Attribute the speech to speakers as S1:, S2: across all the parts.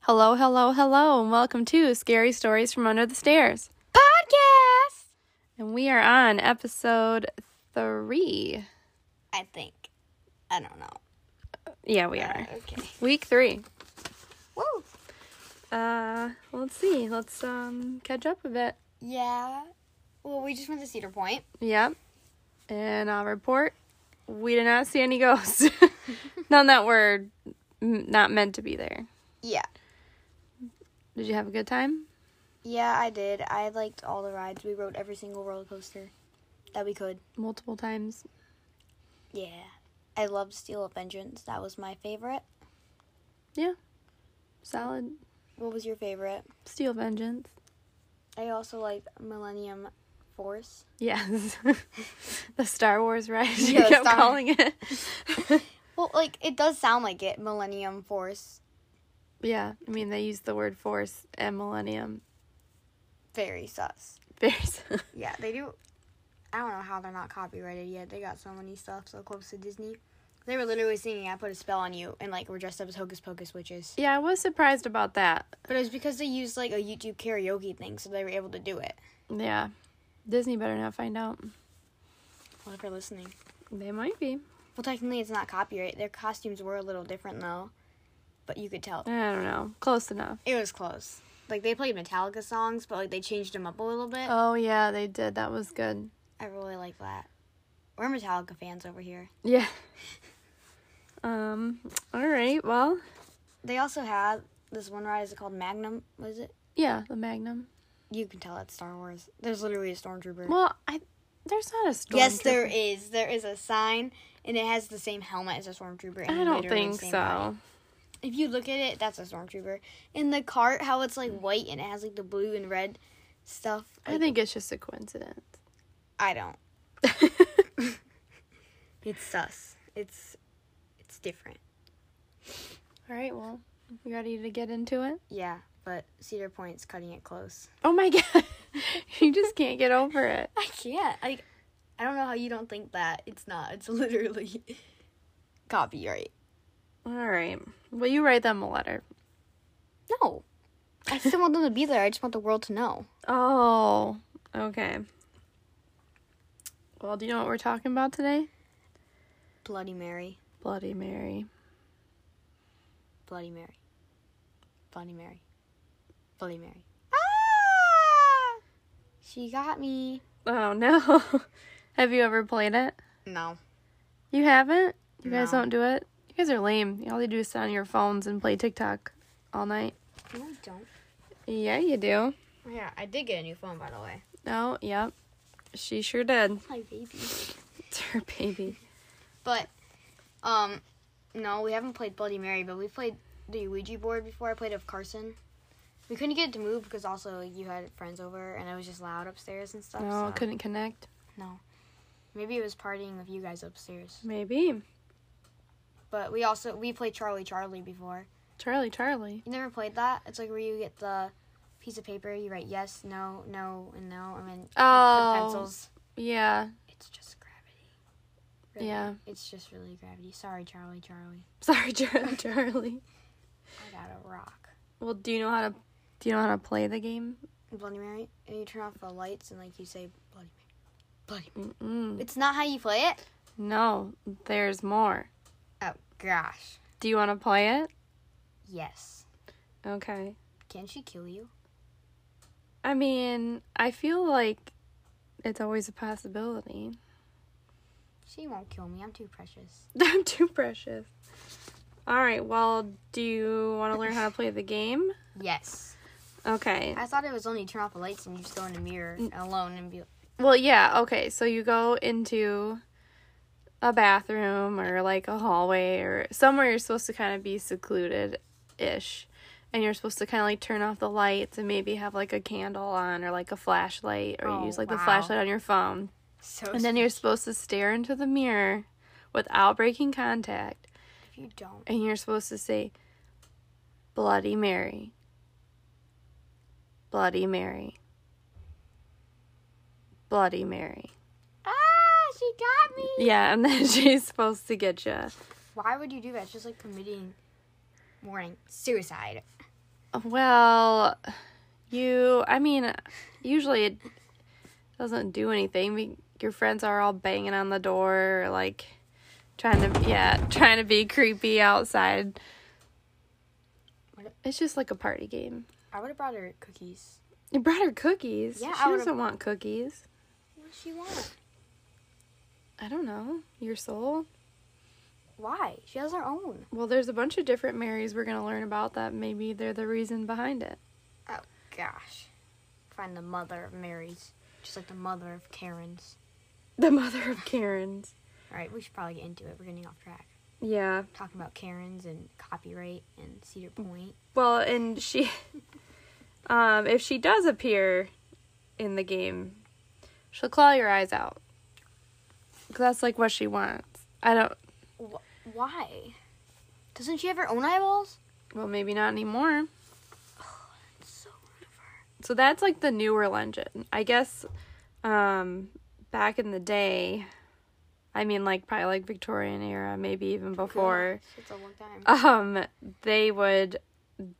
S1: Hello, hello, hello, and welcome to Scary Stories from Under the Stairs.
S2: Podcast.
S1: And we are on episode three.
S2: I think. I don't know.
S1: Yeah, we
S2: Uh,
S1: are.
S2: okay.
S1: Week three.
S2: Woo.
S1: Uh, let's see. Let's um catch up a bit.
S2: Yeah. Well, we just went to Cedar Point.
S1: Yep. And I'll report. We did not see any ghosts. None that were m- not meant to be there.
S2: Yeah.
S1: Did you have a good time?
S2: Yeah, I did. I liked all the rides. We rode every single roller coaster that we could.
S1: Multiple times.
S2: Yeah. I loved Steel of Vengeance. That was my favorite. Yeah.
S1: Solid.
S2: What was your favorite?
S1: Steel Vengeance.
S2: I also like Millennium Force.
S1: Yes. the Star Wars ride. you
S2: Yeah,
S1: kept
S2: Star-
S1: calling it.
S2: Well, like it does sound like it, Millennium Force.
S1: yeah. I mean, they use the word force and millennium.
S2: Very sus.
S1: Very. sus.
S2: Yeah, they do. I don't know how they're not copyrighted yet. They got so many stuff so close to Disney. They were literally singing "I Put a Spell on You" and like were dressed up as Hocus Pocus witches.
S1: yeah, I was surprised about that.
S2: But it was because they used like a YouTube karaoke thing, so they were able to do it.
S1: Yeah. Disney better not find out.
S2: What if they're listening?
S1: They might be.
S2: Well, technically, it's not copyright. Their costumes were a little different though, but you could tell
S1: I don't know. Close enough.
S2: it was close. Like they played Metallica songs, but like they changed them up a little bit.
S1: Oh, yeah, they did. That was good.
S2: I really like that. We're Metallica fans over here.
S1: Yeah. Um, all right. Well,
S2: They also had this one ride. Is it called Magnum? Was it?
S1: yeah, the Magnum.
S2: You can tell it's Star Wars. There's literally a stormtrooper.
S1: Well, I there's not a stormtrooper.
S2: yes, there is. There is a sign, and it has the same helmet as a stormtrooper. and
S1: I don't think so.
S2: If you look at it, that's a stormtrooper. In the cart, how it's like white and it has like the blue and red stuff.
S1: I think it's just a coincidence.
S2: I don't. It's sus. It's different.
S1: all right. Well, you ready to get into it?
S2: Yeah, but Cedar Point's cutting it close.
S1: Oh my god, you just can't get over it.
S2: I can't. I I don't know how you don't think that. It's not. It's literally copyright.
S1: All right. Well, you write them a letter.
S2: No. I still want them to be there. I just want the world to know.
S1: Oh, okay. Well, do you know what we're talking about today?
S2: Bloody Mary.
S1: Bloody Mary.
S2: Bloody Mary. Bloody Mary. Bloody Mary. Ah! She got me.
S1: Oh no. Have you ever played it?
S2: No.
S1: You haven't? You guys don't do it? You guys are lame. All you do is sit on your phones and play TikTok all night.
S2: No, I don't.
S1: Yeah, you do.
S2: Yeah, I did get a new phone, by the way.
S1: Oh, yep. She sure did.
S2: My baby.
S1: It's her baby.
S2: But, um, no, we haven't played Bloody Mary, but we played the Ouija board before. I played with Carson. We couldn't get it to move because also you had friends over and it was just loud upstairs and stuff.
S1: No,
S2: so-
S1: couldn't connect.
S2: No. Maybe it was partying with you guys upstairs.
S1: Maybe.
S2: But we also we played Charlie Charlie before.
S1: Charlie, Charlie.
S2: You never played that? It's like where you get the piece of paper, you write yes, no, no, and no, and then
S1: Oh.
S2: pencils.
S1: Yeah.
S2: It's just. Really.
S1: Yeah.
S2: It's just really gravity. Sorry, Charlie Charlie.
S1: Sorry, Charlie, Charlie.
S2: I got a rock.
S1: Well, do you know how to do you know how to play the game?
S2: Bloody Mary, and you turn off the lights and like you say Bloody Mary. Bloody
S1: Mm-mm.
S2: It's not how you play it?
S1: No, there's more.
S2: Oh gosh.
S1: Do you want to play it?
S2: Yes.
S1: Okay.
S2: Can she kill you?
S1: I mean, I feel like it's always a possibility.
S2: She won't kill me. I'm too precious.
S1: I'm too precious. All right. Well, do you want to learn how to play the game?
S2: Yes.
S1: Okay.
S2: I thought it was only turn off the lights and you just go in the mirror alone and be
S1: Well, yeah. Okay. So you go into a bathroom or like a hallway or somewhere you're supposed to kind of be secluded ish. And you're supposed to kind of like turn off the lights and maybe have like a candle on or like a flashlight or
S2: Oh,
S1: use like the flashlight on your phone.
S2: So.
S1: And then you're supposed to stare into the mirror without breaking contact.
S2: if you don't,
S1: And you're supposed to say, Bloody Mary. Bloody Mary. Bloody Mary.
S2: Ah, she got me.
S1: Yeah, and then she's supposed to get you.
S2: Why would you do that? It's just like committing morning suicide.
S1: Well, you, I mean, usually it doesn't do anything. Your friends are all banging on the door, like trying to, yeah, trying to be creepy outside. It's just like a party game.
S2: I would have brought her cookies.
S1: You brought her cookies.
S2: Yeah,
S1: she
S2: I
S1: doesn't want cookies.
S2: What does she want?
S1: I don't know. Your soul?
S2: Why? She has her own.
S1: Well, there's a bunch of different Marys we're going to learn about that maybe they're the reason behind it.
S2: Oh gosh. Find the mother of Mary's. Just like the mother of Karen's.
S1: The mother of Karens.
S2: Alright, we should probably get into it. We're getting off track.
S1: Yeah.
S2: Talking about Karen's and copyright and Cedar Point.
S1: Well, and she, um, if she does appear in the game, she'll claw your eyes out. 'Cause that's like what she wants. I don't.
S2: Wh- why? Doesn't she have her own eyeballs?
S1: Well, maybe not anymore.
S2: So
S1: So that's like the newer legend. I guess, um, back in the day, I mean, like probably like Victorian era, maybe even before.
S2: It's a long time.
S1: um they would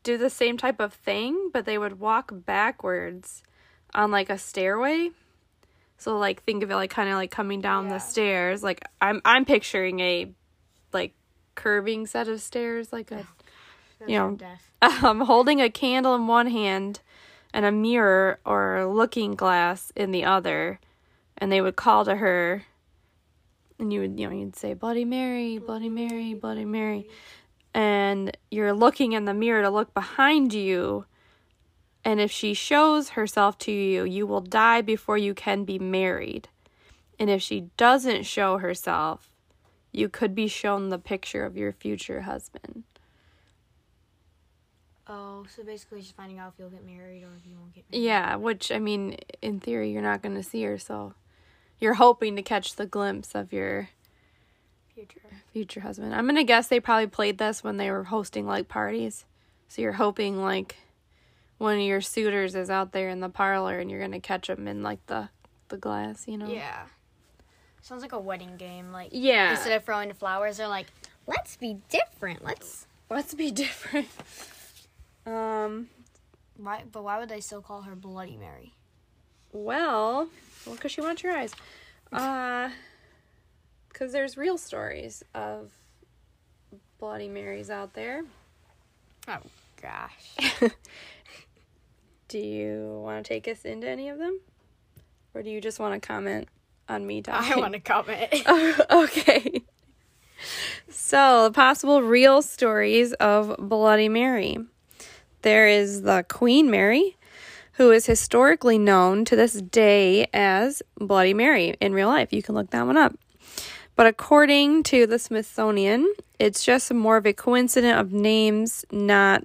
S1: do the same type of thing but they would walk backwards on like a stairway so like think of it like kind of like coming down
S2: Yeah.
S1: the stairs like i'm i'm picturing a like curving set of stairs like a
S2: Those
S1: you know, um holding a candle in one hand and a mirror or a looking glass in the other and they would call to her and you would you know you'd say bloody mary bloody mary bloody mary and you're looking in the mirror to look behind you and if she shows herself to you you will die before you can be married and if she doesn't show herself you could be shown the picture of your future husband
S2: Oh, so basically she's finding out if you'll get married or if you won't get married.
S1: Yeah, which I mean, in theory, you're not going to see her, so you're hoping to catch the glimpse of your
S2: Future.
S1: future husband. I'm going to guess they probably played this when they were hosting like parties. So you're hoping like one of your suitors is out there in the parlor and you're going to catch them in like the the glass, you know.
S2: Yeah. Sounds like a wedding game. Like
S1: Yeah.
S2: instead of throwing the flowers, they're like, let's be different. Let's.
S1: Let's be different. Um,
S2: Why? But why would they still call her Bloody Mary?
S1: Well, well cuz she wants your eyes. Uh cuz there's real stories of bloody marys out there.
S2: Oh gosh.
S1: Do you want to take us into any of them? Or do you just want to comment on me talking?
S2: I want to comment.
S1: okay. So, possible real stories of Bloody Mary. There is the Queen Mary, who is historically known to this day as Bloody Mary in real life. You can look that one up. But according to the Smithsonian, it's just more of a coincidence of names, not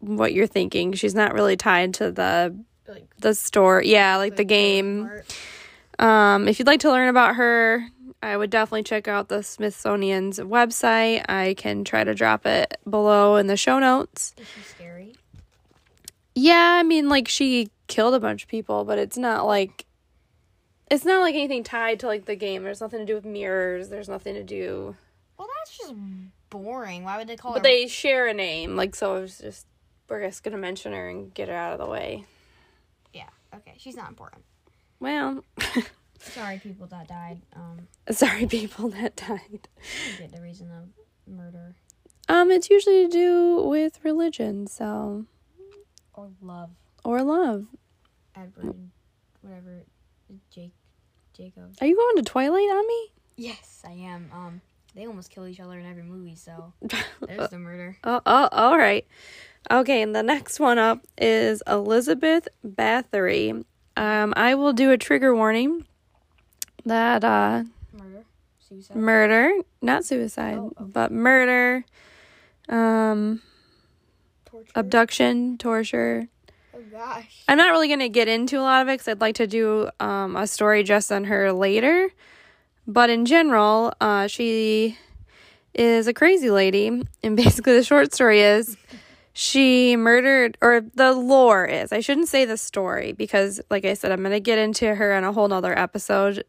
S1: what you're thinking. She's not really tied to the
S2: like
S1: the store. Yeah, like the game. Um, if you'd like to learn about her, I would definitely check out the Smithsonian's website. I can try to drop it below in the show notes.
S2: Is she scary?
S1: Yeah, I mean, like she killed a bunch of people, but it's not like it's not like anything tied to like the game. There's nothing to do with mirrors. There's nothing to do.
S2: Well, that's just boring. Why would they call
S1: But
S2: her?
S1: they share a name, like so. It's just we're just gonna mention her and get her out of the way.
S2: Yeah. Okay. She's not important.
S1: Well,
S2: Sorry, people that died. Um,
S1: sorry, people that died.
S2: Get the reason of murder
S1: Um, it's usually to do with religion, so
S2: or love.
S1: or love.
S2: Edward, whatever. Jake, Jacob.
S1: Are you going to Twilight on me?
S2: Yes, I am. Um, they almost kill each other in every movie, so there's the murder.
S1: Oh, oh, all right. Okay, and the next one up is Elizabeth Bathory. Um, I will do a trigger warning that uh,
S2: Murder, suicide.
S1: murder, not suicide,
S2: Oh, okay.
S1: but murder, um,
S2: Torture.
S1: abduction, torture.
S2: oh gosh.
S1: I'm not really going to get into a lot of it because I'd like to do um, a story just on her later. But in general, uh, she is a crazy lady. And basically, the short story is she murdered, or the lore is, I shouldn't say the story because, like I said, I'm going to get into her in a whole nother episode.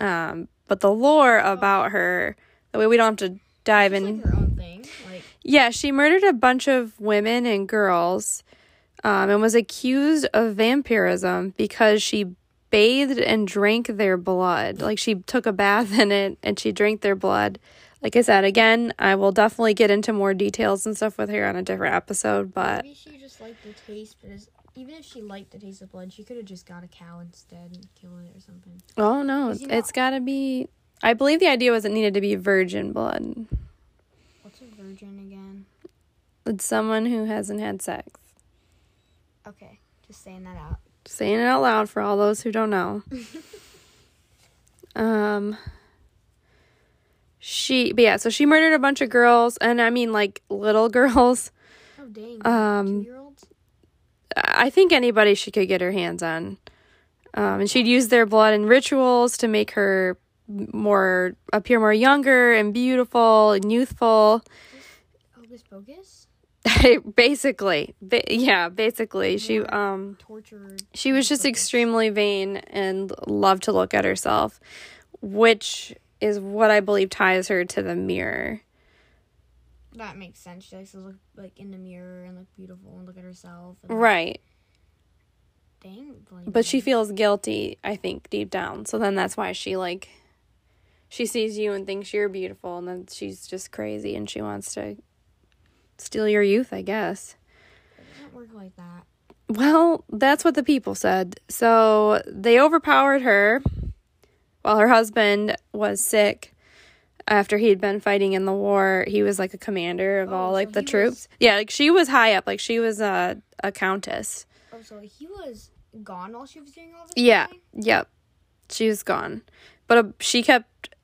S1: Um, but the lore about her, the way we don't have to dive
S2: It's
S1: in.
S2: like her own thing. Like
S1: Yeah, she murdered a bunch of women and girls um, and was accused of vampirism because she bathed and drank their blood. Like she took a bath in it and she drank their blood. Like I said, again, I will definitely get into more details and stuff with her on a different episode, but
S3: Maybe she just liked the taste, but even if she liked the taste of blood, she could have just got a cow instead and killed it or something.
S1: oh no, it's got to be. I believe the idea was it needed to be virgin blood.
S2: Virgin again?
S1: It's someone who hasn't had sex.
S2: Okay, just saying that out.
S1: saying it out loud for all those who don't know. um she but yeah, so she murdered a bunch of girls and I mean like little girls.
S3: Oh dang!
S1: Um,
S3: two year olds.
S1: I think anybody she could get her hands on. Um and she'd use their blood in rituals to make her more appear more younger and beautiful and youthful.
S3: Hocus pocus.
S1: basically, ba- yeah, basically she um
S3: Tortured.
S1: She was just extremely vain and loved to look at herself, which is what I believe ties her to the mirror.
S3: That makes sense. She likes to look like in the mirror and look beautiful and look at herself. And,
S1: Right.
S3: Dang. Bloody
S1: But she feels guilty, I think, deep down. So then that's why she like she sees you and thinks you're beautiful and then she's just crazy and she wants to steal your youth, I guess.
S3: It doesn't work like that.
S1: Well, that's what the people said. So they overpowered her while her husband was sick after he'd been fighting in the war. He was like a commander of
S3: Oh,
S1: all
S3: so
S1: like the
S3: he was-
S1: troops. Yeah, like she was high up, like she was a a countess.
S3: Oh, so he was gone while she was doing all this.
S1: Yeah. Yep. She was gone. But uh, she kept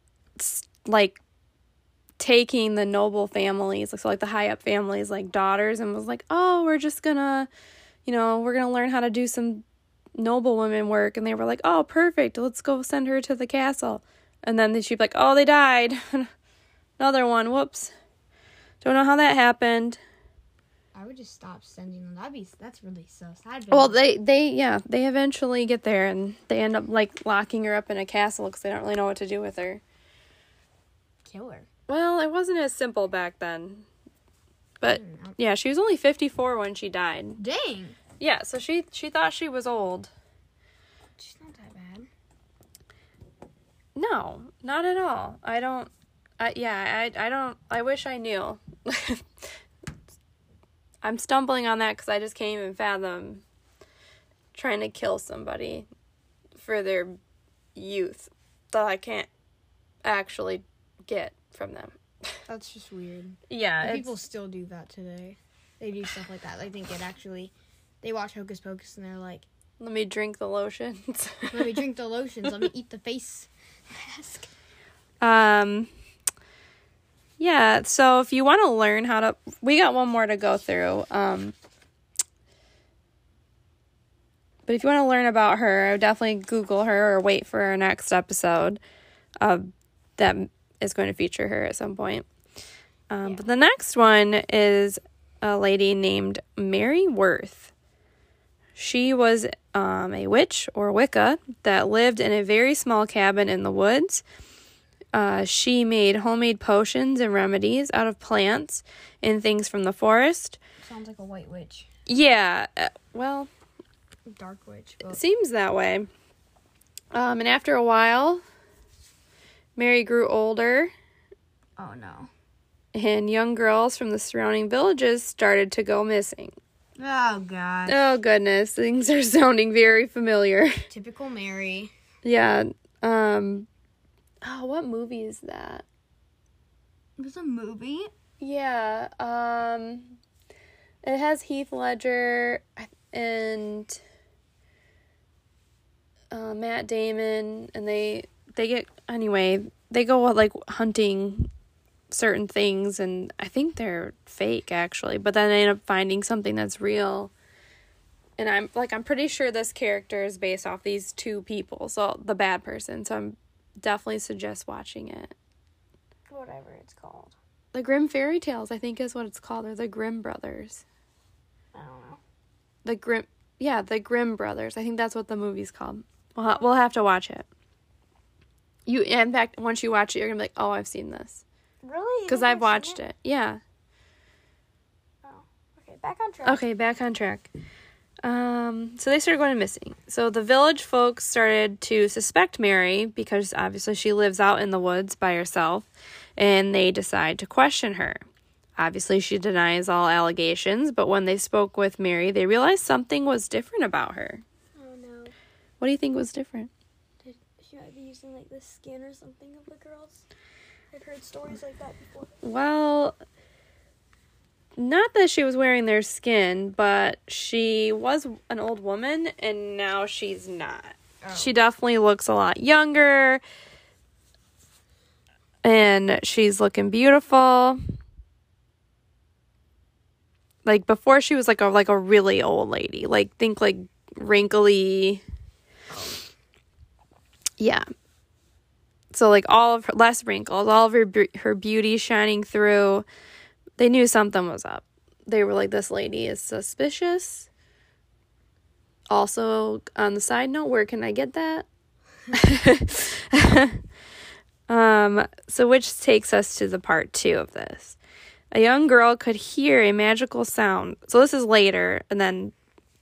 S1: like taking the noble families, so like the high up families, like daughters, and was like, "Oh, we're just gonna, you know, we're gonna learn how to do some noble women work." And they were like, "Oh, perfect. Let's go send her to the castle." And then she'd be like, "Oh, they died. Another one. Whoops. Don't know how that happened."
S3: I would just stop sending them. That'd be that's really sus. I'd
S1: Well, they they yeah they eventually get there and they end up like locking her up in a castle because they don't really know what to do with her.
S3: kill her.
S1: Well, it wasn't as simple back then, but
S3: Mm,
S1: yeah, she was only fifty four when she died.
S3: Dang.
S1: Yeah, so she she thought she was old.
S3: She's not that bad.
S1: No, not at all. I don't. I yeah, I I don't. I wish I knew. I'm stumbling on that because I just can't even fathom trying to kill somebody for their youth that I can't actually get from them.
S3: That's just weird.
S1: Yeah,
S3: people still do that today. They do stuff like that. They think it actually. They watch Hocus Pocus and they're like,
S1: let me drink the lotions.
S3: "Let me drink the lotions. Let me eat the face mask."
S1: Um yeah, so if you want to learn how to we got one more to go through. Um but if you want to learn about her, I would definitely Google her or wait for our next episode. Uh, that is going to feature her at some point. Um,
S3: Yeah.
S1: But the next one is a lady named Mary Worth. She was um, a witch or Wicca that lived in a very small cabin in the woods. Uh, she made homemade potions and remedies out of plants and things from the forest.
S3: Sounds like a white witch,
S1: Yeah, uh, well,
S3: dark witch.
S1: it seems that way. Um, and after a while, Mary grew older,
S3: oh no.
S1: and young girls from the surrounding villages started to go missing.
S3: Oh god.
S1: Oh, goodness, things are sounding very familiar.
S3: Typical Mary.
S1: yeah. Um, oh, what movie is that?
S3: It was a movie.
S1: Yeah, um it has Heath Ledger and uh, Matt Damon and they they get anyway, they go uh, like hunting certain things and I think they're fake actually, but then they end up finding something that's real. And I'm like I'm pretty sure this character is based off these two people, so the bad person. So I'm definitely suggest watching it.
S3: Whatever it's called.
S1: The Grimm Fairy Tales, I think, is what it's called. They're the Grimm brothers. I don't know. The Grimm Yeah, the Grimm brothers. I think that's what the movie's called. We'll ha- we'll have to watch it. You in fact, once you watch it, you're gonna be like, oh, I've seen this
S2: Really?
S1: because I've watched it. Yeah.
S2: Okay, back on track.
S1: Okay, back on track. Um, so they started going missing. So the village folks started to suspect Mary because obviously she lives out in the woods by herself, and they decide to question her. Obviously, she denies all allegations, but when they spoke with Mary, they realized something was different about her.
S3: Oh no.
S1: What do you think was different?
S3: Did she might be using like the skin or something of the girls? I've heard stories like that before.
S1: Well, not that she was wearing their skin, but she was an old woman and now she's not. Oh. She definitely looks a lot younger and she's looking beautiful. Like before she was like a like a really old lady. Like think like wrinkly Yeah. So like all of her less wrinkles, all of her her beauty shining through. They knew something was up. They were like, "This lady is suspicious." Also, on the side note, where can I get that? um, so which takes us to the part two of this. A young girl could hear a magical sound. So this is later, and then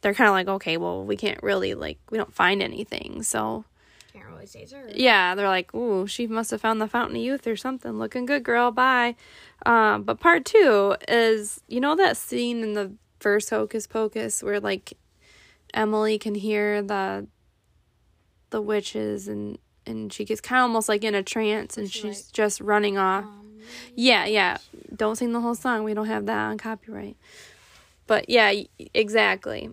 S1: they're kind of like, okay, well, we can't really like we don't find anything, so
S3: Really her.
S1: yeah, they're like, ooh, she must have found the fountain of youth or something. Looking good, girl. Bye. Um, but part two is, you know, that scene in the first Hocus Pocus where like Emily can hear the the witches and and she gets kind of almost like in a trance and
S3: She's
S1: she's just running off.
S3: Um,
S1: Yeah, yeah. Don't sing the whole song. We don't have that on copyright. But yeah, exactly.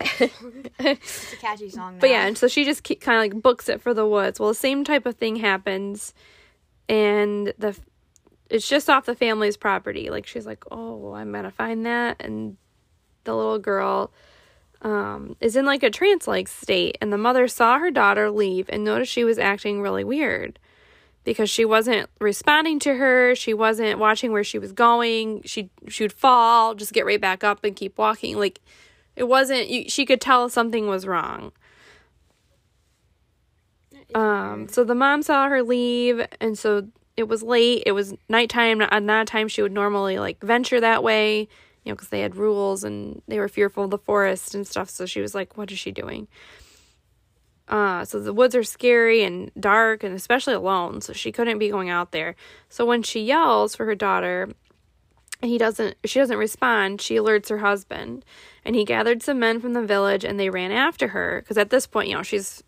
S2: It's a catchy song.
S1: But yeah, and so she just kind of like books it for the woods. Well, the same type of thing happens, and the it's just off the family's property. Like she's like, "Oh, I'm gonna find that," and the little girl um, is in like a trance-like state, and the mother saw her daughter leave and noticed she was acting really weird because she wasn't responding to her. She wasn't watching where she was going. She she would fall, just get right back up and keep walking. Like it wasn't. You, she could tell something was wrong. Um. So the mom saw her leave, and so it was late. It was nighttime. Not, not a time she would normally like venture that way. You know, because they had rules and they were fearful of the forest and stuff. So she was like, "What is she doing?" Uh, so the woods are scary and dark and especially alone, so she couldn't be going out there. So when she yells for her daughter and he doesn't she doesn't respond, she alerts her husband. And he gathered some men from the village and they ran after her because at this point, you know, she's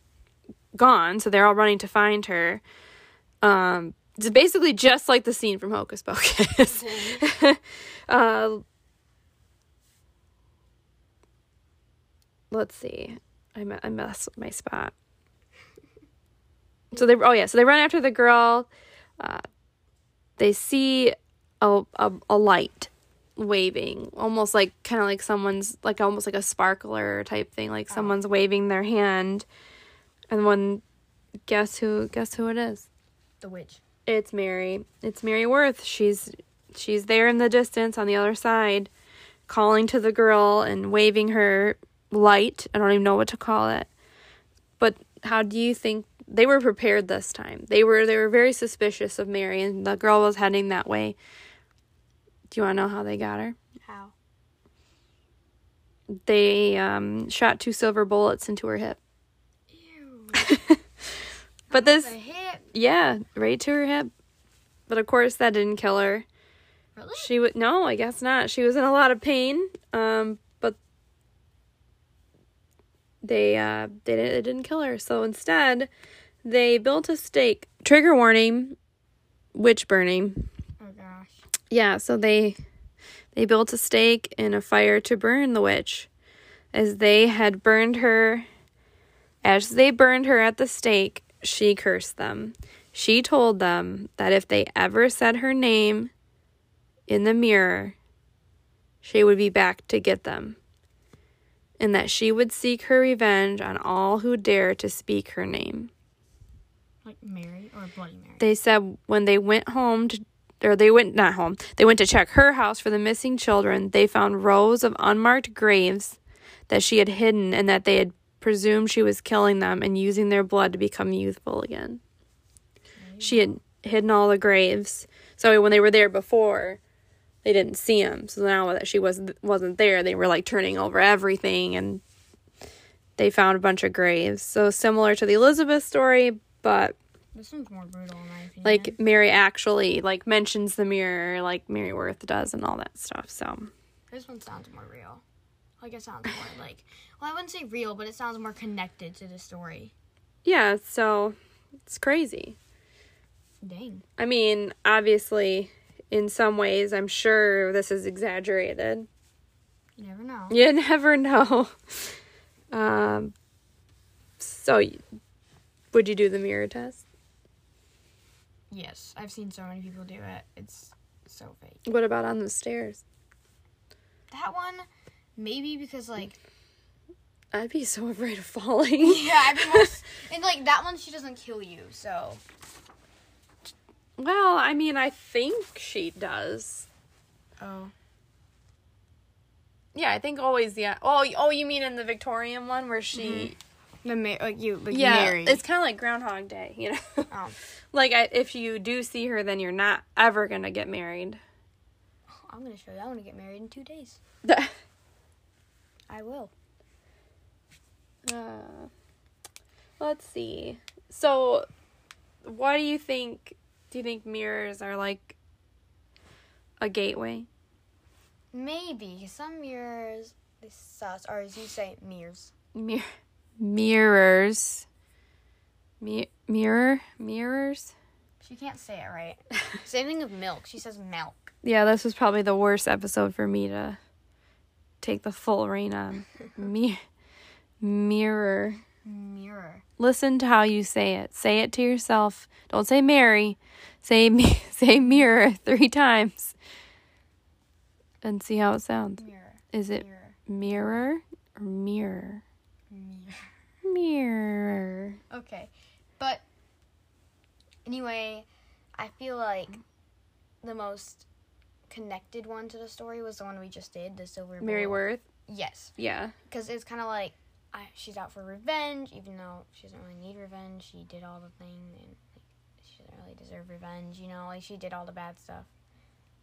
S1: gone, so they're all running to find her. Um it's basically just like the scene from Hocus Pocus. uh let's see. I I messed my spot. So they oh yeah, so they run after the girl. Uh, they see a, a a light waving, almost like kind of like someone's like almost like a sparkler type thing, like oh. someone's waving their hand. And when guess who guess who it is?
S3: the witch.
S1: It's Mary. It's Mary Worth. She's she's there in the distance on the other side, calling to the girl and waving her light. I don't even know what to call it. But how do you think they were prepared this time? They were they were very suspicious of Mary and the girl was heading that way. Do you want to know how they got her?
S2: How?
S1: They um, shot two silver bullets into her hip.
S3: Ew.
S1: But this,
S3: hip.
S1: yeah, right to her hip. But of course, that didn't kill her.
S3: Really?
S1: She would no, I guess not. She was in a lot of pain. Um, but they uh they didn't it didn't kill her. So instead, they built a stake. Trigger warning, witch burning. Yeah, so they they built a stake and a fire to burn the witch. As they had burned her as they burned her at the stake, she cursed them. She told them that if they ever said her name in the mirror, she would be back to get them. And that she would seek her revenge on all who dare to speak her name.
S3: Like Mary or Bloody Mary.
S1: They said when they went home to or they went not home. They went to check her house for the missing children. They found rows of unmarked graves that she had hidden and that they had presumed she was killing them and using their blood to become youthful again. She had hidden all the graves. So when they were there before, they didn't see them. So now that she wasn't wasn't there, they were like turning over everything and they found a bunch of graves. So similar to the Elizabeth story, but
S2: This one's more brutal, in my opinion.
S1: like Mary actually like mentions the mirror like Mary Worth does and all that stuff. So
S2: this one sounds more real. Like it sounds more like well, I wouldn't say real, but it sounds more connected to the story.
S1: yeah, so it's crazy.
S2: Dang.
S1: I mean, obviously, in some ways, I'm sure this is exaggerated.
S2: You never know.
S1: You never know. Um, so, would you do the mirror test?
S2: Yes, I've seen so many people do it. It's so fake.
S1: What about on the stairs?
S2: That one, maybe because like
S1: I'd be so afraid of falling.
S2: yeah, I've been most, and like that one she doesn't kill you, so
S1: well, I mean, I think she does.
S2: oh
S1: Yeah, I think always. Yeah. Oh, oh, you mean in the Victorian one where she? Mm-hmm.
S2: The ma- like you like
S1: Yeah,
S2: Mary.
S1: it's kind of like Groundhog Day, you know.
S2: Oh.
S1: like I, if you do see her, then you're not ever gonna get married.
S2: I'm gonna show you. I want to get married in two days. I will.
S1: Uh, let's see. So, what do you think? Do you think mirrors are like a gateway?
S2: Maybe some mirrors they sus, or as you say, mirrors.
S1: Mir- mirrors. Mi- mirror? Mirrors?
S2: She can't say it right. Same thing with milk. She says milk.
S1: Yeah, this was probably the worst episode for me to take the full reign on. Mi- mirror.
S2: Mirror.
S1: Listen to how you say it. Say it to yourself. Don't say Mary. Say me. Say mirror three times, and see how it sounds.
S2: Mirror.
S1: Is it
S2: Mirror.
S1: mirror or mirror?
S2: Mirror.
S1: Mirror.
S2: Okay, but anyway, I feel like the most connected one to the story was the one we just did, the silver.
S1: Mary
S2: Bowl.
S1: Worth.
S2: Yes,
S1: Yeah.
S2: because it's kind of like I, she's out for revenge, even though she doesn't really need revenge. She did all the thing, and like, she doesn't really deserve revenge. You know, like she did all the bad stuff.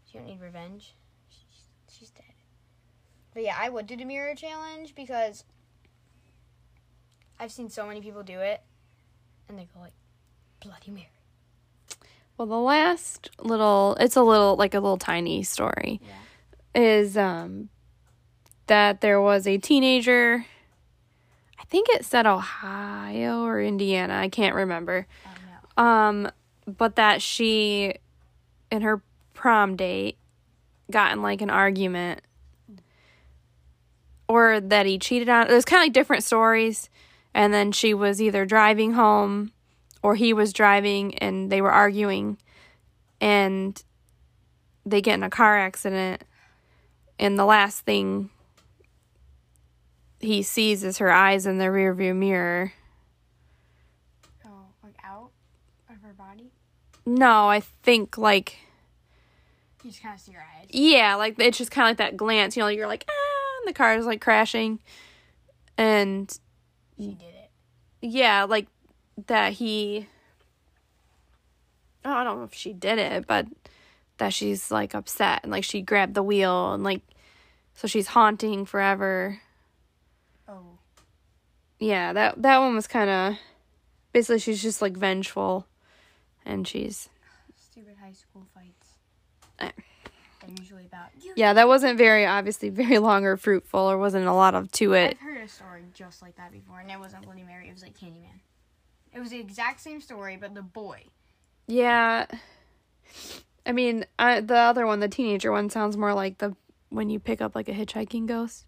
S2: She don't need revenge. She's, she's dead. But yeah, I would do the mirror challenge because I've seen so many people do it, and they go like, "Bloody Mary."
S1: Well, the last little, it's a little, like a little tiny story, is um that there was a teenager, I think it said Ohio or Indiana, I can't remember.
S2: Oh no.
S1: Um, but that she, in her prom date, got in like an argument, or that he cheated on. It was kind of like different stories, and then she was either driving home, or he was driving, and they were arguing, and they get in a car accident, and the last thing he sees is her eyes in the rearview mirror.
S2: Oh, like out of her body.
S1: No, I think like
S2: You just kind of see her eyes.
S1: yeah, like it's just kind of like that glance, you know, you're like ah, and the car is like crashing, and
S2: She did it.
S1: yeah, like that he. Oh, I don't know if she did it, but that she's like upset and like she grabbed the wheel and like, so she's haunting forever.
S2: Oh.
S1: Yeah, that that one was kind of, basically she's just like vengeful, and she's
S2: Stupid high school fights.
S1: Eh.
S2: Usually about
S1: yeah, that wasn't very obviously very long or fruitful or wasn't a lot of to it.
S2: I've heard a story just like that before, and it wasn't Bloody Mary. It was like Candyman. It was the exact same story, but the boy.
S1: Yeah. I mean, I, the other one, the teenager one, sounds more like the when you pick up like a hitchhiking ghost.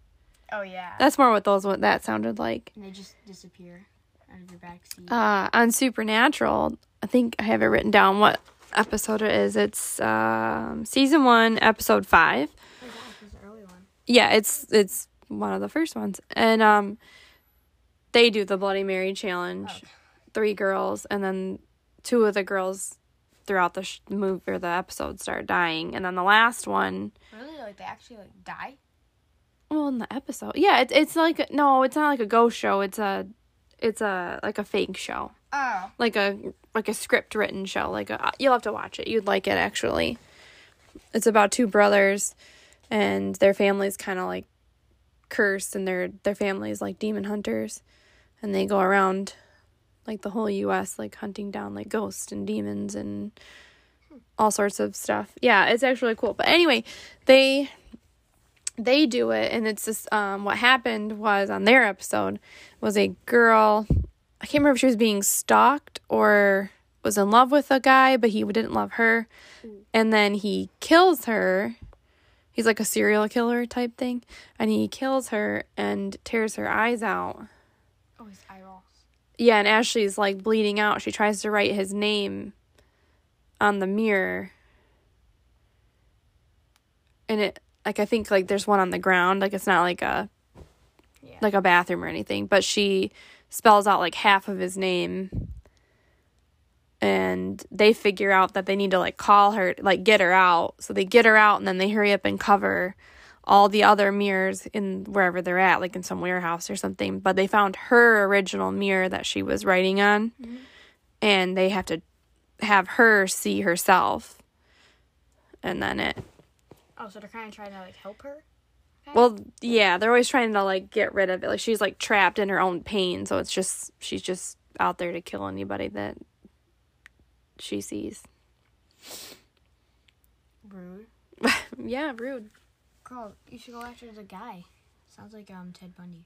S2: Oh yeah.
S1: That's more what those what that sounded like.
S2: and they just disappear out of your backseat.
S1: Uh, on Supernatural, I think I have it written down what episode it is. It's um, season one, episode five.
S2: oh gosh, it was early one.
S1: Yeah, it's it's one of the first ones, and um, they do the Bloody Mary challenge.
S2: Okay.
S1: Three girls, and then two of the girls throughout the sh- movie or the episode start dying, and then the last one.
S2: Really? Like they actually like die?
S1: Well, in the episode, yeah, it's it's like no, it's not like a ghost show. It's a, it's a like a fake show,
S2: Oh.
S1: like a like a script written show. Like a, you'll have to watch it. You'd like it actually. It's about two brothers, and their family's kind of like cursed, and their their family's like demon hunters, and they go around like the whole U.S. like hunting down like ghosts and demons and all sorts of stuff. Yeah, it's actually cool. But anyway, they they do it and it's just um what happened was on their episode was a girl I can't remember if she was being stalked or was in love with a guy, but he didn't love her. Mm. And then he kills her. He's like a serial killer type thing. And he kills her and tears her eyes out.
S2: Oh, his eyeballs.
S1: Yeah, and as she's like bleeding out, she tries to write his name on the mirror. And it like I think like there's one on the ground, like it's not like a
S2: Yeah.
S1: like a bathroom or anything, but she spells out like half of his name. And they figure out that they need to like call her, like get her out. So they get her out and then they hurry up and cover all the other mirrors in wherever they're at, like in some warehouse or something. But they found her original mirror that she was writing on, mm-hmm. and they have to have her see herself. And then it,
S2: Oh, so they're kind of trying to like help her.
S1: Well, yeah, they're always trying to like get rid of it. Like she's like trapped in her own pain, so it's just she's just out there to kill anybody that she sees.
S2: Rude.
S1: yeah, rude.
S2: Girl, you should go after the guy. Sounds like um Ted Bundy.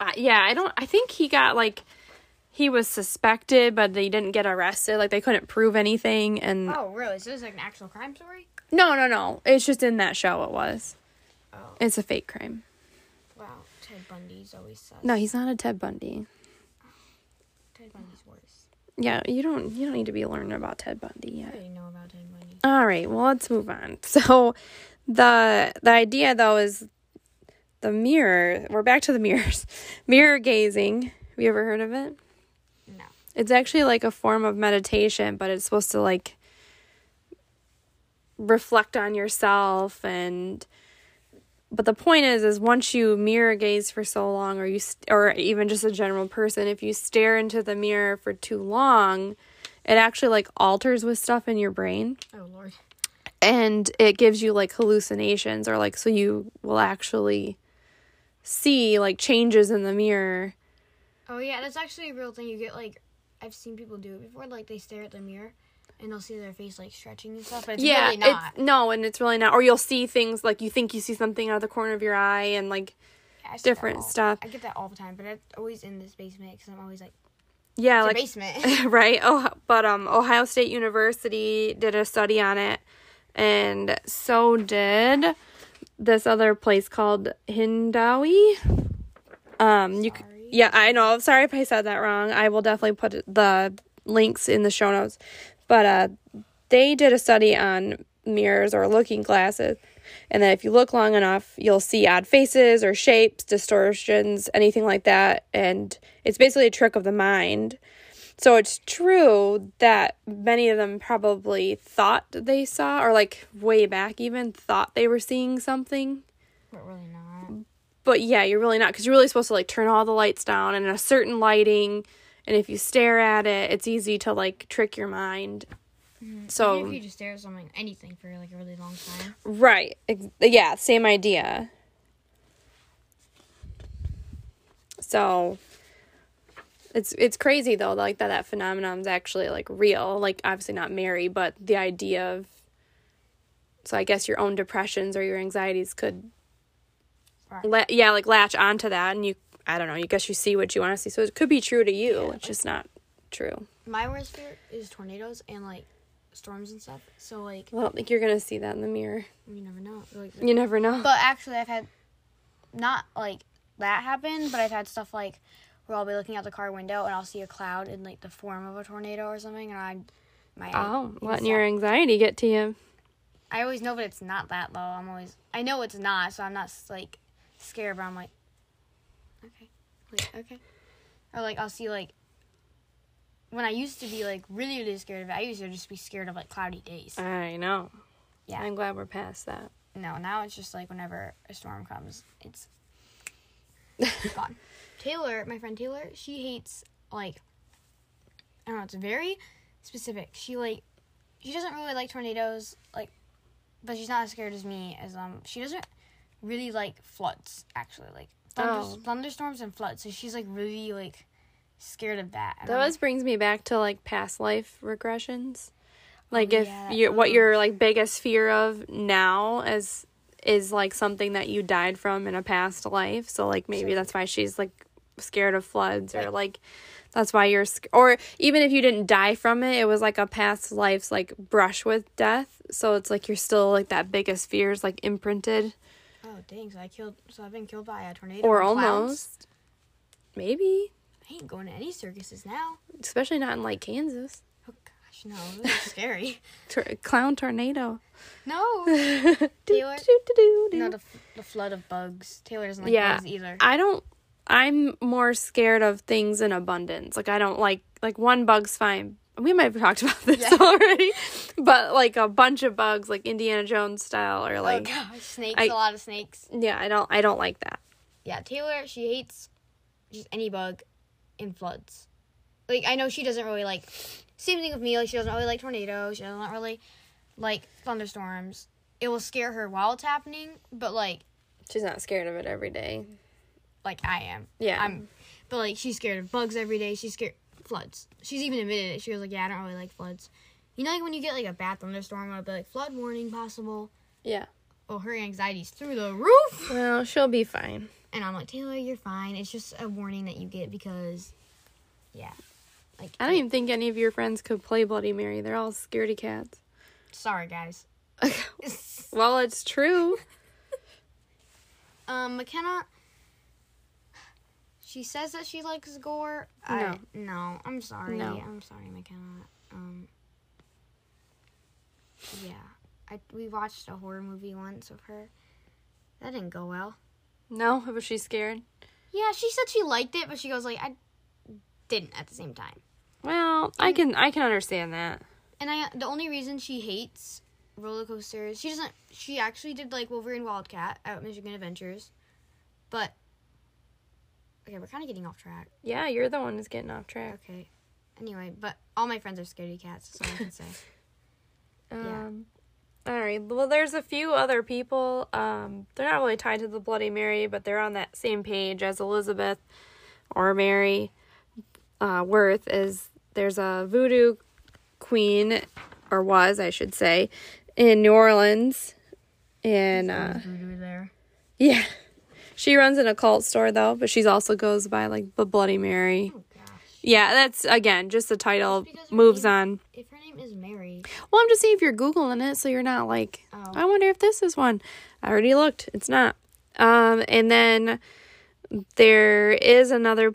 S1: Uh, yeah, I don't. I think he got like he was suspected, but they didn't get arrested. Like they couldn't prove anything, and
S2: Oh, really? So this is like an actual crime story?
S1: no, no, no. It's just in that show. It was.
S2: Oh,
S1: It's a fake crime.
S2: wow. Ted Bundy's always sus.
S1: No, he's not a Ted Bundy.
S2: Ted Bundy's worse.
S1: Yeah, you don't. You don't need to be learning about Ted Bundy yet.
S2: didn't know about Ted Bundy.
S1: All right, well, let's move on. So, the the idea though is the mirror. We're back to the mirrors. Mirror gazing. Have you ever heard of it?
S2: No.
S1: It's actually like a form of meditation, but it's supposed to like reflect on yourself and but the point is is once you mirror gaze for so long or you st- or even just a general person if you stare into the mirror for too long it actually like alters with stuff in your brain
S2: Oh lord.
S1: and it gives you like hallucinations or like so you will actually see like changes in the mirror
S2: Oh yeah, that's actually a real thing. You get like, I've seen people do it before. Like they stare at the mirror, and they'll see their face like stretching and stuff. But it's
S1: yeah
S2: really not.
S1: it's no and it's really not or you'll see things like you think you see something out of the corner of your eye and like
S2: Yeah, I see that
S1: different
S2: all-
S1: stuff
S2: I get that all the time, but it's always in this basement because I'm always like,
S1: yeah like
S2: basement.
S1: right oh but um ohio state university did a study on it and so did this other place called hindawi um you
S2: Sorry.
S1: yeah i know sorry if i said that wrong i will definitely put the links in the show notes but uh they did a study on mirrors or looking glasses and that if you look long enough you'll see odd faces or shapes distortions anything like that and it's basically a trick of the mind so it's true that many of them probably thought they saw or like way back even thought they were seeing something
S2: but really not.
S1: but yeah, you're really not because you're really supposed to like turn all the lights down and a certain lighting. And if you stare at it, it's easy to like trick your mind. Mm-hmm. So
S2: Even if you just stare at something, anything for like a really long time.
S1: right, yeah, same idea. So it's it's crazy though, like that that phenomenon is actually like real. Like obviously not Mary, but the idea of. So I guess your own depressions or your anxieties could
S2: Right.
S1: la- yeah, like latch onto that, and you, I don't know, you guess you see what you want to see. So it could be true to you. it's just not true.
S2: My worst fear is tornadoes and like storms and stuff. So like
S1: Well, like you're gonna see that in the mirror.
S2: you never know. Like,
S1: You never know.
S2: but actually, I've had not like that happen, but I've had stuff like where I'll be looking out the car window and I'll see a cloud in like the form of a tornado or something, and I my
S1: oh, letting your anxiety get to you.
S2: I always know, but it's not that low. I'm always I know it's not, so I'm not like scared, but I'm like okay, or like I'll see like. When I used to be like really, really scared of it, I used to just be scared of like cloudy days.
S1: I know.
S2: Yeah.
S1: I'm glad we're past that.
S2: no, now it's just like whenever a storm comes, it's gone. Taylor, my friend Taylor, she hates like I don't know, it's very specific. She like she doesn't really like tornadoes, like but she's not as scared as me as um she doesn't really like floods actually, like thunder,
S1: Oh.
S2: thunderstorms and floods. So she's like really like scared of that.
S1: That always brings me back to like past life regressions. Like oh, if
S2: yeah,
S1: you what
S2: oh.
S1: your like biggest fear of now is is like something that you died from in a past life. So like maybe that's why she's like scared of floods or like that's why you're sc- or even if you didn't die from it, it was like a past life's like brush with death. So it's like you're still like that biggest fear is like imprinted
S2: Oh dang! So I killed. So I've been killed by a tornado.
S1: or almost maybe,
S2: I ain't going to any circuses now.
S1: especially not in like Kansas.
S2: Oh gosh, no, this is scary.
S1: Tor- clown tornado.
S2: No.
S1: Taylor.
S2: Taylor? No, the, f- the flood of bugs. Taylor doesn't like
S1: Yeah.
S2: bugs either.
S1: I don't I'm more scared of things in abundance. Like I don't like like one bug's fine. We might have talked about this
S2: Yeah.
S1: already. But like a bunch of bugs like Indiana Jones style or oh, like
S2: oh gosh, snakes.
S1: I-
S2: a lot of snakes.
S1: yeah, I don't I don't like that.
S2: Yeah, Taylor. She hates just any bug in floods. Like I know she doesn't really like. Same thing with me. Like she doesn't really like tornadoes. She doesn't really like thunderstorms. It will scare her while it's happening, but like
S1: She's not scared of it every day.
S2: like I am.
S1: Yeah.
S2: I'm, but like she's scared of bugs every day. She's scared floods. She's even admitted it. She was like, "Yeah, I don't really like floods." You know, like when you get like a bad thunderstorm, it'll be like flood warning possible.
S1: yeah.
S2: Oh, her anxiety's through the roof.
S1: Well, she'll be fine.
S2: And I'm like, Taylor, you're fine. It's just a warning that you get because, yeah, like
S1: I don't even think any of your friends could play Bloody Mary. They're all scaredy cats.
S2: sorry guys.
S1: well, it's true.
S2: um, McKenna. She says that she likes gore. I, no, I'm sorry.
S1: No.
S2: I'm sorry, McKenna. Um, yeah, I we watched a horror movie once with her. That didn't go well.
S1: No, was she scared?
S2: Yeah, she said she liked it, but she goes like I didn't at the same time.
S1: Well, I can I can understand that.
S2: And I the only reason she hates roller coasters, she doesn't. She actually did like Wolverine Wildcat at Michigan Adventures, but okay, we're kind of getting off track.
S1: Yeah, you're the one who's getting off track.
S2: Okay, anyway, but all my friends are scaredy cats. so I can say. Yeah.
S1: Um, all right. Well, there's a few other people. Um, they're not really tied to the Bloody Mary, but they're on that same page as Elizabeth or Mary uh, Worth. Is there's a voodoo queen, or was I should say, in New Orleans, and uh,
S2: voodoo there.
S1: yeah, she runs an occult store though, but she also goes by like the Bloody Mary.
S2: Oh gosh.
S1: Yeah, that's again just the title moves
S2: name-
S1: on.
S2: If her name is Mary,
S1: Well, I'm just saying if you're googling it, so you're not like,
S2: Oh.
S1: I wonder if this is one. I already looked. It's not. Um, and then there is another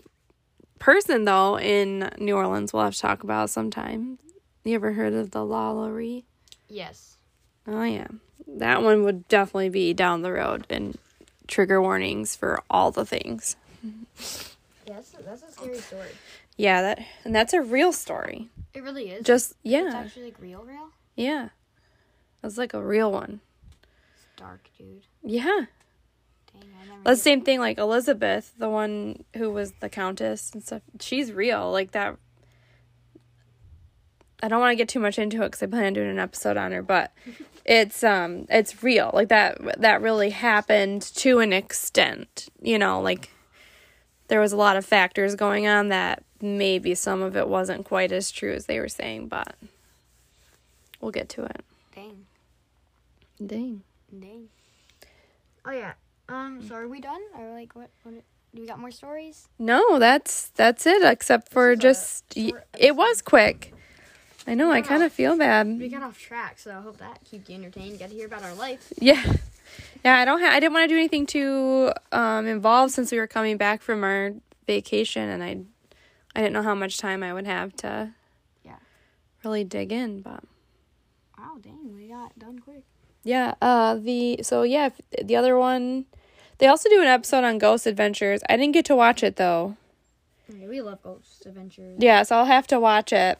S1: person though in New Orleans. We'll have to talk about sometime. You ever heard of the LaLaurie?
S2: yes.
S1: Oh yeah, that one would definitely be down the road and trigger warnings for all the things.
S2: Yeah, that's a, that's a scary story.
S1: Yeah, that and that's a real story.
S2: It really is.
S1: Just yeah.
S2: it's actually like real, real.
S1: yeah. That's like a real one.
S2: It's dark, dude.
S1: Yeah.
S2: Dang, I never.
S1: That's the same thing like Elizabeth, the one who was the countess and stuff. She's real. Like that. I don't want to get too much into it because I plan on doing an episode on her, but it's um it's real. Like that that really happened to an extent. You know, like there was a lot of factors going on that maybe some of it wasn't quite as true as they were saying, but we'll get to it.
S2: Dang.
S1: Dang.
S2: Dang. Oh yeah. Um. So are we done? Or like what? What? Do we got more stories?
S1: No, that's that's it. Except for
S2: This is a
S1: just y- it was quick. I know. I kind of feel bad.
S2: We got off track, so I hope that kept you entertained. Got to hear about our life.
S1: Yeah, yeah. I don't. Ha- I didn't want to do anything too um involved since we were coming back from our vacation, and I I didn't know how much time I would have to
S2: Yeah.
S1: really dig in. But
S2: Wow, dang, we got done quick.
S1: yeah, uh, the so yeah, the other one. They also do an episode on Ghost Adventures. I didn't get to watch it though.
S2: We love Ghost Adventures.
S1: Yeah, so I'll have to watch it.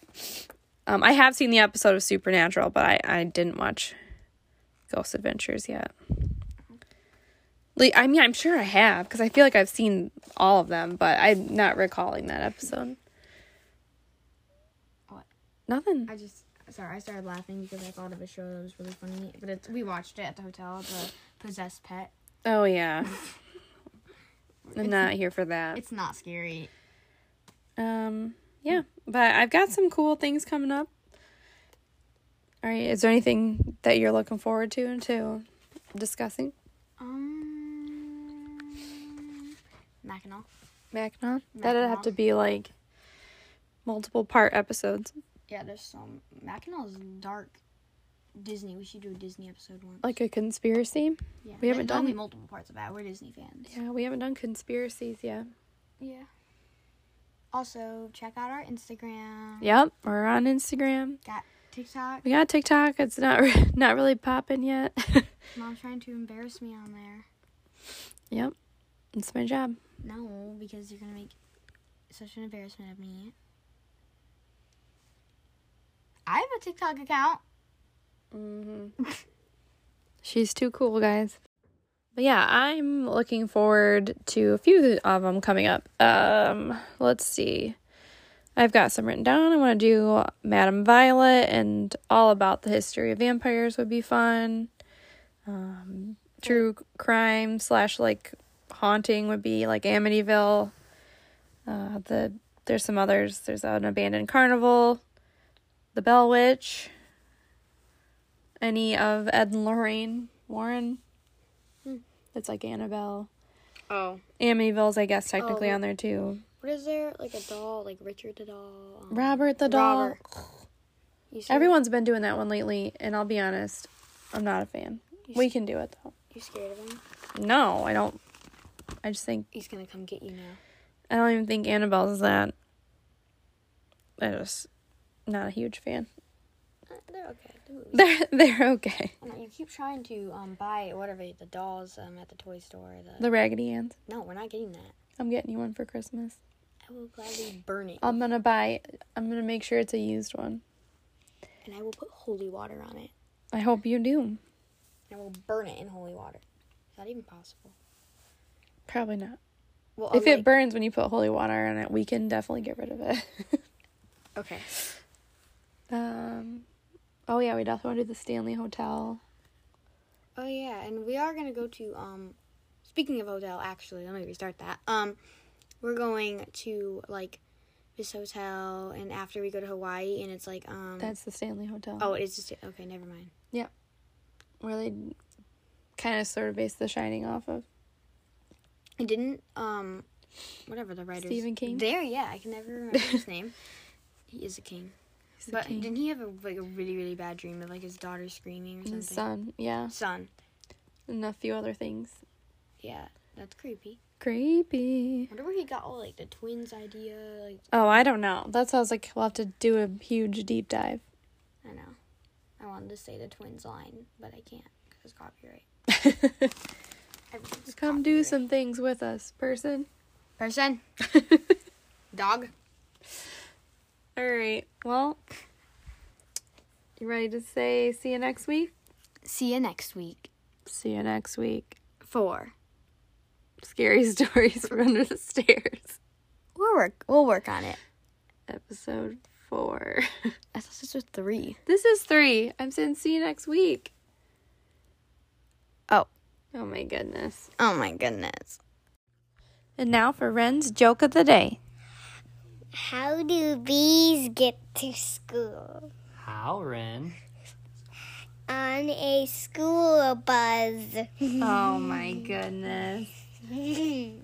S1: Um, I have seen the episode of Supernatural, but I, I didn't watch Ghost Adventures yet. Like, I mean, I'm sure I have because I feel like I've seen all of them, but I'm not recalling that episode.
S2: What?
S1: Nothing.
S3: I just sorry, I started laughing because I thought of a show that was really funny. But it's we watched it at the hotel, the possessed pet.
S1: Oh yeah. I'm not here for that.
S3: It's not scary.
S1: Um, yeah, but I've got some cool things coming up. All right, is there anything that you're looking forward to and to discussing?
S2: Um, Mackinac.
S1: Mackinac? That'd have to be like multiple part episodes,
S2: Yeah, there's some. Mackinac's dark. Disney. We should do a Disney episode once.
S1: like a conspiracy.
S2: yeah,
S1: we haven't done-
S2: multiple parts of that. We're Disney fans.
S1: Yeah, we haven't done conspiracies yet.
S2: Yeah. Also, check out our Instagram.
S1: Yep, we're on Instagram.
S2: Got TikTok.
S1: We got TikTok. It's not re- not really popping yet.
S2: Mom's trying to embarrass me on there.
S1: yep, it's my job.
S2: No, because you're gonna make such an embarrassment of me. I have a TikTok account.
S1: Mm-hmm. She's too cool, guys. But yeah, I'm looking forward to a few of them coming up. Um, let's see. I've got some written down. I want to do Madame Violet and all about the history of vampires would be fun. Um, true crime slash like haunting would be like Amityville. Uh, the there's some others. There's an abandoned carnival, the Bell Witch, any of Ed and Lorraine Warren. It's like Annabelle.
S2: Oh.
S1: Amityville's, I guess, technically
S2: Oh.
S1: on there too.
S2: What is there? Like a doll, like Richard the doll. um,
S1: Robert the doll.
S2: Robert.
S1: Everyone's been doing that one lately, and I'll be honest, I'm not a fan.
S2: You
S1: We
S2: s-
S1: can do it though.
S2: You scared of him?
S1: No, I don't. I just think
S2: He's gonna come get you now.
S1: I don't even think Annabelle's that. I just not a huge fan.
S2: They're okay.
S1: They're they're okay.
S2: You keep trying to um buy whatever the dolls um at the toy store. The,
S1: The Raggedy Anns.
S2: no, we're not getting that.
S1: I'm getting you one for Christmas.
S2: I will gladly burn it,
S1: I'm gonna buy. I'm gonna make sure it's a used one.
S2: and I will put holy water on it.
S1: I hope you do.
S2: And I will burn it in holy water. Is that even possible?
S1: Probably not.
S2: Well,
S1: if
S2: I'll,
S1: it burns when you put holy water on it, we can definitely get rid of it.
S2: okay.
S1: um. Oh yeah, we definitely want to do the Stanley Hotel.
S2: Oh yeah, and we are gonna go to um. Speaking of hotel, actually, let me restart that. Um, we're going to like this hotel, and after we go to Hawaii, and it's like um.
S1: That's the Stanley Hotel.
S2: oh, it's just okay. Never mind.
S1: Yeah, where they kind of sort of base The Shining off of.
S2: I didn't um, whatever the writers.
S1: Stephen King?
S2: There, yeah, I can never remember his name. He is a king. But
S1: king.
S2: didn't he have a like a really really bad dream of like his daughter screaming or something?
S1: His son, yeah,
S2: Son.
S1: and a few other things.
S2: Yeah, that's creepy.
S1: Creepy.
S2: I wonder where he got all like the twins idea. Like
S1: Oh, I don't know. That's how I was like, we'll have to do a huge deep dive.
S2: I know. I wanted to say the twins line, but I can't because copyright.
S1: Come do some things with us, person.
S2: person. Dog.
S1: All right. Well, you ready to say see you next week?
S2: See you next week.
S1: See you next week.
S2: Four.
S1: Scary stories from under the stairs.
S2: We'll work. We'll work on it.
S1: Episode four.
S2: I thought this was three.
S1: This is three. I'm saying see you next week.
S2: Oh.
S1: Oh my goodness.
S2: Oh my goodness.
S1: And now for Ren's joke of the day.
S4: How do bees get to school?
S5: How, Ren?
S4: On a school bus.
S1: Oh my goodness.